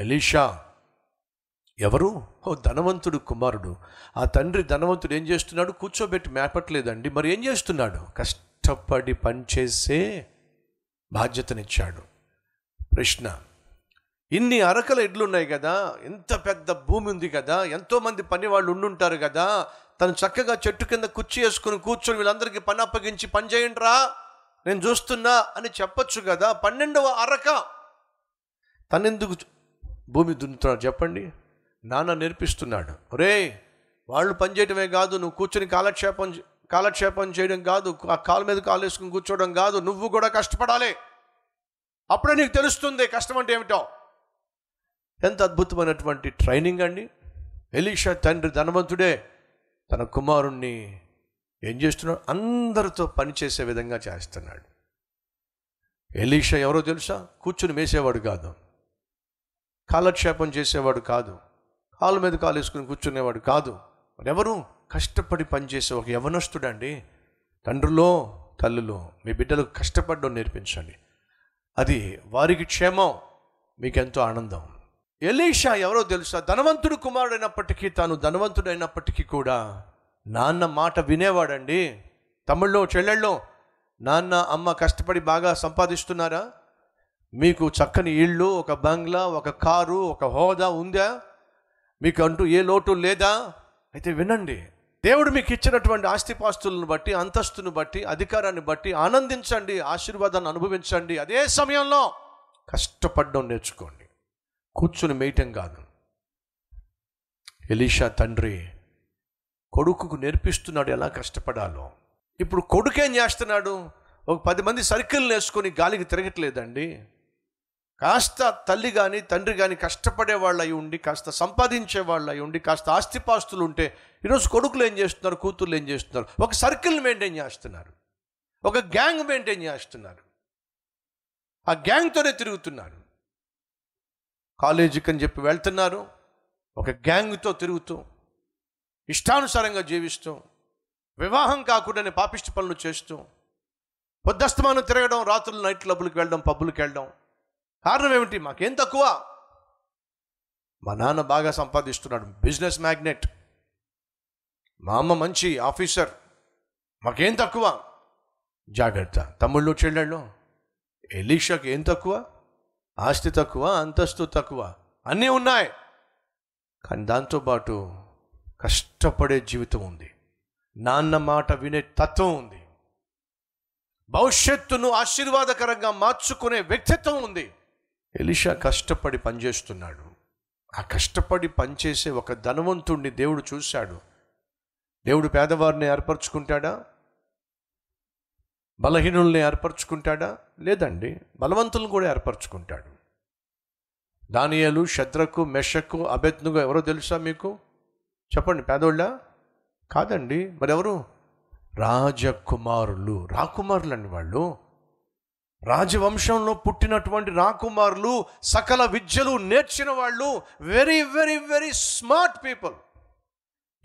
Elisha. ఎవరు? ఓ ధనవంతుడు కుమారుడు. ఆ తండ్రి ధనవంతుడు ఏం చేస్తున్నాడు? కూర్చోబెట్టి మేపట్లేదండి. మరి ఏం చేస్తున్నాడు? కష్టపడి పనిచేసే బాధ్యతనిచ్చాడు. ప్రశ్న ఇన్ని అరకల ఎడ్లు ఉన్నాయి కదా? ఎంత పెద్ద భూమి ఉంది కదా? ఎంతోమంది పని వాళ్ళు ఉండుంటారు కదా? తను చక్కగా చెట్టు కింద కుర్చీ వేసుకుని కూర్చొని వీళ్ళందరికీ పని అప్పగించి పని చేయండి రా నేను చూస్తున్నా అని చెప్పొచ్చు కదా? పన్నెండవ అరక. తనెందుకు భూమి దున్నుతున్నాడు. చెప్పండి. నాన్న నేర్పిస్తున్నాడు. ఒరే వాళ్ళు పనిచేయటమే కాదు నువ్వు కూర్చొని కాలక్షేపం కాలక్షేపం చేయడం కాదు ఆ కాలు మీద కాలు వేసుకుని కూర్చోవడం కాదు నువ్వు కూడా కష్టపడాలి. అప్పుడే నీకు తెలుస్తుంది కష్టం అంటే ఏమిటో. ఎంత అద్భుతమైనటువంటి ట్రైనింగ్ అండి. ఎలీషా తండ్రి ధనవంతుడే. తన కుమారుణ్ణి ఏం చేస్తున్నాడు? అందరితో పనిచేసే విధంగా చేస్తున్నాడు. ఎలీషా ఎవరో తెలుసా? కూర్చుని మేసేవాడు కాదు. కాలక్షేపం చేసేవాడు కాదు. కాలు మీద కాలు వేసుకుని కూర్చునేవాడు కాదు. ఎవరు కష్టపడి పనిచేసే ఒక యవనస్తుడండి. తండ్రులో తల్లులో మీ బిడ్డలకు కష్టపడడం నేర్పించండి. అది వారికి క్షేమం మీకెంతో ఆనందం. ఎలీషా ఎవరో తెలుసా? ధనవంతుడు కుమారుడైనప్పటికీ తాను ధనవంతుడైనప్పటికీ కూడా నాన్న మాట వినేవాడండి. తమిళ్ళో చెల్లెళ్ళో నాన్న అమ్మ కష్టపడి బాగా సంపాదిస్తున్నారా? మీకు చక్కని ఇళ్ళు ఒక బంగ్లా ఒక కారు ఒక హోదా ఉందా? మీకు అంటూ ఏ లోటు లేదా? అయితే వినండి. దేవుడు మీకు ఇచ్చినటువంటి ఆస్తిపాస్తులను బట్టి అంతస్తును బట్టి అధికారాన్ని బట్టి ఆనందించండి ఆశీర్వాదాన్ని అనుభవించండి. అదే సమయంలో కష్టపడడం నేర్చుకోండి. కూర్చుని మేయటం కాదు. ఎలీషా తండ్రి కొడుకుకు నేర్పిస్తున్నాడు ఎలా కష్టపడాలో. ఇప్పుడు కొడుకేం చేస్తున్నాడు? ఒక పది మంది సర్కిల్ వేసుకొని గాలికి తిరగట్లేదండి. కాస్త తల్లి కానీ తండ్రి కానీ కష్టపడే వాళ్ళు అయి ఉండి కాస్త సంపాదించే వాళ్ళు అయి ఉండి కాస్త ఆస్తిపాస్తులు ఉంటే ఈరోజు కొడుకులు ఏం చేస్తున్నారు కూతుర్లు ఏం చేస్తున్నారు? ఒక సర్కిల్ మెయింటైన్ చేస్తున్నారు. ఒక గ్యాంగ్ మెయింటైన్ చేస్తున్నారు. ఆ గ్యాంగ్తోనే తిరుగుతున్నారు. కాలేజీకి అని చెప్పి వెళ్తున్నారు. ఒక గ్యాంగ్తో తిరుగుతూ ఇష్టానుసారంగా జీవిస్తూ వివాహం కాకుండానే పాపిష్టి పనులు చేస్తూ పొద్దస్తమానం తిరగడం రాత్రులు నైట్ క్లబ్బులకు వెళ్ళడం పబ్బులకు వెళ్ళడం కారణం ఏమిటి? మాకేం తక్కువ? మా నాన్న బాగా సంపాదిస్తున్నాడు. Business magnate. మా అమ్మ మంచి ఆఫీసర్. మాకేం తక్కువ? జాగ్రత్త. తమ్ముళ్ళు చెల్లెళ్ళు ఎలీషాకి ఏం తక్కువ? ఆస్తి తక్కువ అంతస్తు తక్కువ. అన్నీ ఉన్నాయి. కానీ దాంతోపాటు కష్టపడే జీవితం ఉంది. నాన్న మాట వినే తత్వం ఉంది. భవిష్యత్తును ఆశీర్వాదకరంగా మార్చుకునే వ్యక్తిత్వం ఉంది. ఎలిషా కష్టపడి పనిచేస్తున్నాడు. ఆ కష్టపడి పనిచేసే ఒక ధనవంతుణ్ణి దేవుడు చూశాడు. దేవుడు పేదవారిని ఏర్పరచుకుంటాడా? బలహీనుల్ని ఏర్పరచుకుంటాడా? లేదండి బలవంతులను కూడా ఏర్పరచుకుంటాడు. దానియలు శద్రకు మెషకు అభెత్నుగా ఎవరో తెలుసా మీకు? చెప్పండి పేదోళ్ళ? కాదండి మరెవరు? రాజకుమారులు రాకుమారులు అండి వాళ్ళు. రాజవంశంలో పుట్టినటువంటి రాకుమారులు సకల విద్యలు నేర్చిన వాళ్ళు very very very smart people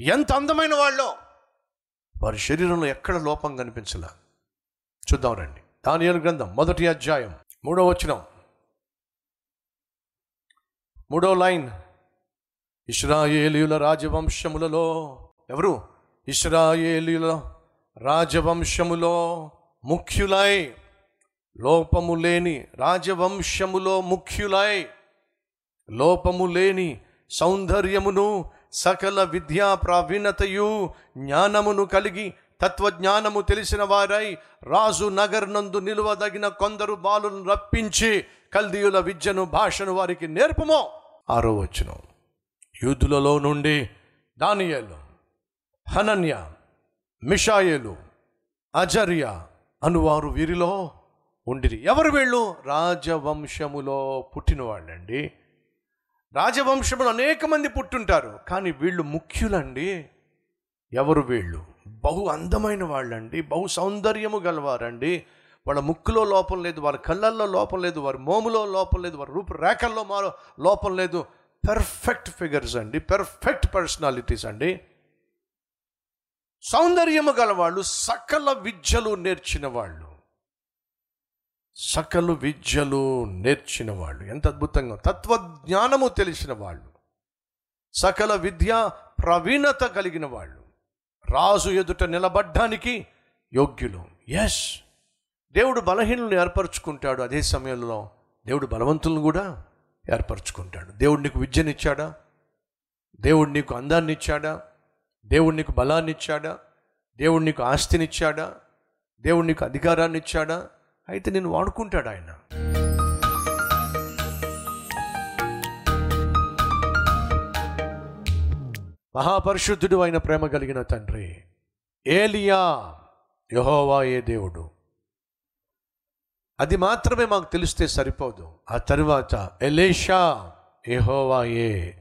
ఎంత అందమైన వాళ్ళు? వారి శరీరంలో ఎక్కడ లోపం కనిపించలే? చూద్దాం రండి. దానియలు గ్రంథం మొదటి అధ్యాయం మూడో వచనం. మూడో లైన్. ఇస్రాయేలీయుల రాజవంశములలో ఎవరు? ఇస్రాయేలీయుల రాజవంశములో ముఖ్యులై లోపము లేని రాజవంశములో ముఖ్యులై. లోపము లేని సౌందర్యమును సకల విద్యా ప్రావీణతయు జ్ఞానమును కలిగి తత్వజ్ఞానము తెలిసిన వారై రాజు నగర్నందు నిలువదగిన కొందరు బాలును రప్పించి కల్దీయుల విద్యను భాషను వారికి నేర్పమో. ఆరో వచ్చిన యూదులలో నుండి దానియేలు హనన్య మిషాయేలు అజర్య అనువారు వీరిలో ఉండిరి. ఎవరు వీళ్ళు? రాజవంశములో పుట్టినవాళ్ళండి. రాజవంశంలో అనేక మంది పుట్టుంటారు. కానీ వీళ్ళు ముఖ్యులండి. ఎవరు వీళ్ళు? బహు అందమైన వాళ్ళండి. బహు సౌందర్యము గలవారండి. వాళ్ళ ముక్కులో లోపం లేదు వారి కళ్ళల్లో లోపం లేదు వారి మోములో లోపం లేదు వారి రూపురేఖల్లో మారో లోపం లేదు. పెర్ఫెక్ట్ ఫిగర్స్ అండి. పెర్ఫెక్ట్ పర్సనాలిటీస్ అండి. సౌందర్యము గలవాళ్ళు సకల విద్యలు నేర్చిన వాళ్ళు సకలు విద్యలు నేర్చిన వాళ్ళు. ఎంత అద్భుతంగా. తత్వజ్ఞానము తెలిసిన వాళ్ళు. సకల విద్య ప్రవీణత కలిగిన వాళ్ళు. రాజు ఎదుట నిలబడ్డానికి యోగ్యులు. ఎస్ దేవుడు బలహీనులను ఏర్పరచుకుంటాడు. అదే సమయంలో దేవుడు బలవంతులను కూడా ఏర్పరచుకుంటాడు. దేవుడు నీకు విద్యనిచ్చాడా? దేవుడు నీకు అందాన్నిచ్చాడా? దేవుడు నీకు బలాన్నిచ్చాడా? దేవుడు నీకు ఆస్తినిచ్చాడా? దేవుడు నీకు అధికారాన్ని ఇచ్చాడా అయితే నేను వాడుకుంటాడు ఆయన. మహాపరిశుద్ధుడు అయిన ప్రేమ కలిగిన తండ్రి ఏలియా యహోవా ఏ దేవుడు. అది మాత్రమే మాకు తెలిస్తే సరిపోదు. ఆ తరువాత ఎలేషా యహోవా ఏ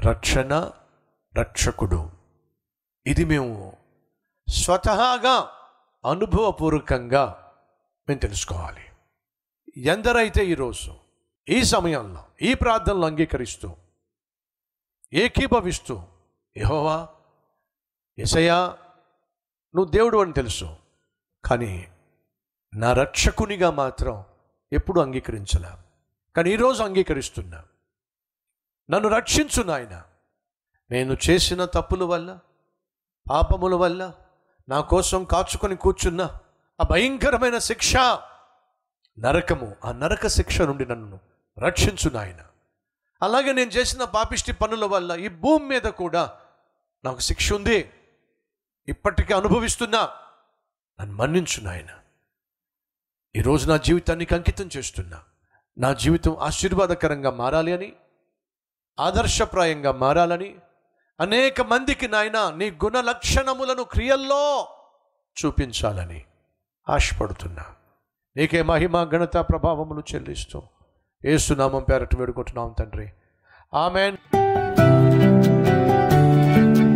రక్షణ రక్షకుడు. ఇది మేము స్వతహాగా అనుభవపూర్వకంగా మేము తెలుసుకోవాలి. ఎందరైతే ఈరోజు ఈ సమయంలో ఈ ప్రార్థనలు అంగీకరిస్తూ ఏకీభవిస్తూ యహోవా ఎసయా నువ్వు దేవుడు అని తెలుసు కానీ నా రక్షకునిగా మాత్రం ఎప్పుడు అంగీకరించలే. కానీ ఈరోజు అంగీకరిస్తున్నా. నన్ను రక్షించు నాయన. నేను చేసిన తప్పుల వల్ల పాపముల వల్ల నా కోసం కాచుకొని కూర్చున్న. ఆ భయంకరమైన శిక్ష. నరకము ఆ నరక శిక్ష నుండి నన్ను రక్షించు నాయన. అలాగే నేను చేసిన పాపిష్టి పనుల వల్ల ఈ భూమి మీద కూడా నాకు శిక్ష ఉంది. ఇప్పటికీ అనుభవిస్తున్నా. నన్ను మన్నించు నాయన. ఈరోజు నా జీవితానికి అంకితం చేస్తున్నా. నా జీవితం ఆశీర్వాదకరంగా మారాలి అని ఆదర్శప్రాయంగా మారాలని అనేక మందికి నాయన నీ గుణ లక్షణములను క్రియల్లో చూపించాలని. ఆశపడుతున్నా. నీకే మహిమ ఘనత ప్రభావములు చెల్లిస్తూ ఏసునామం పేరట వేడుకుంటున్నాం తండ్రి. ఆమెన్.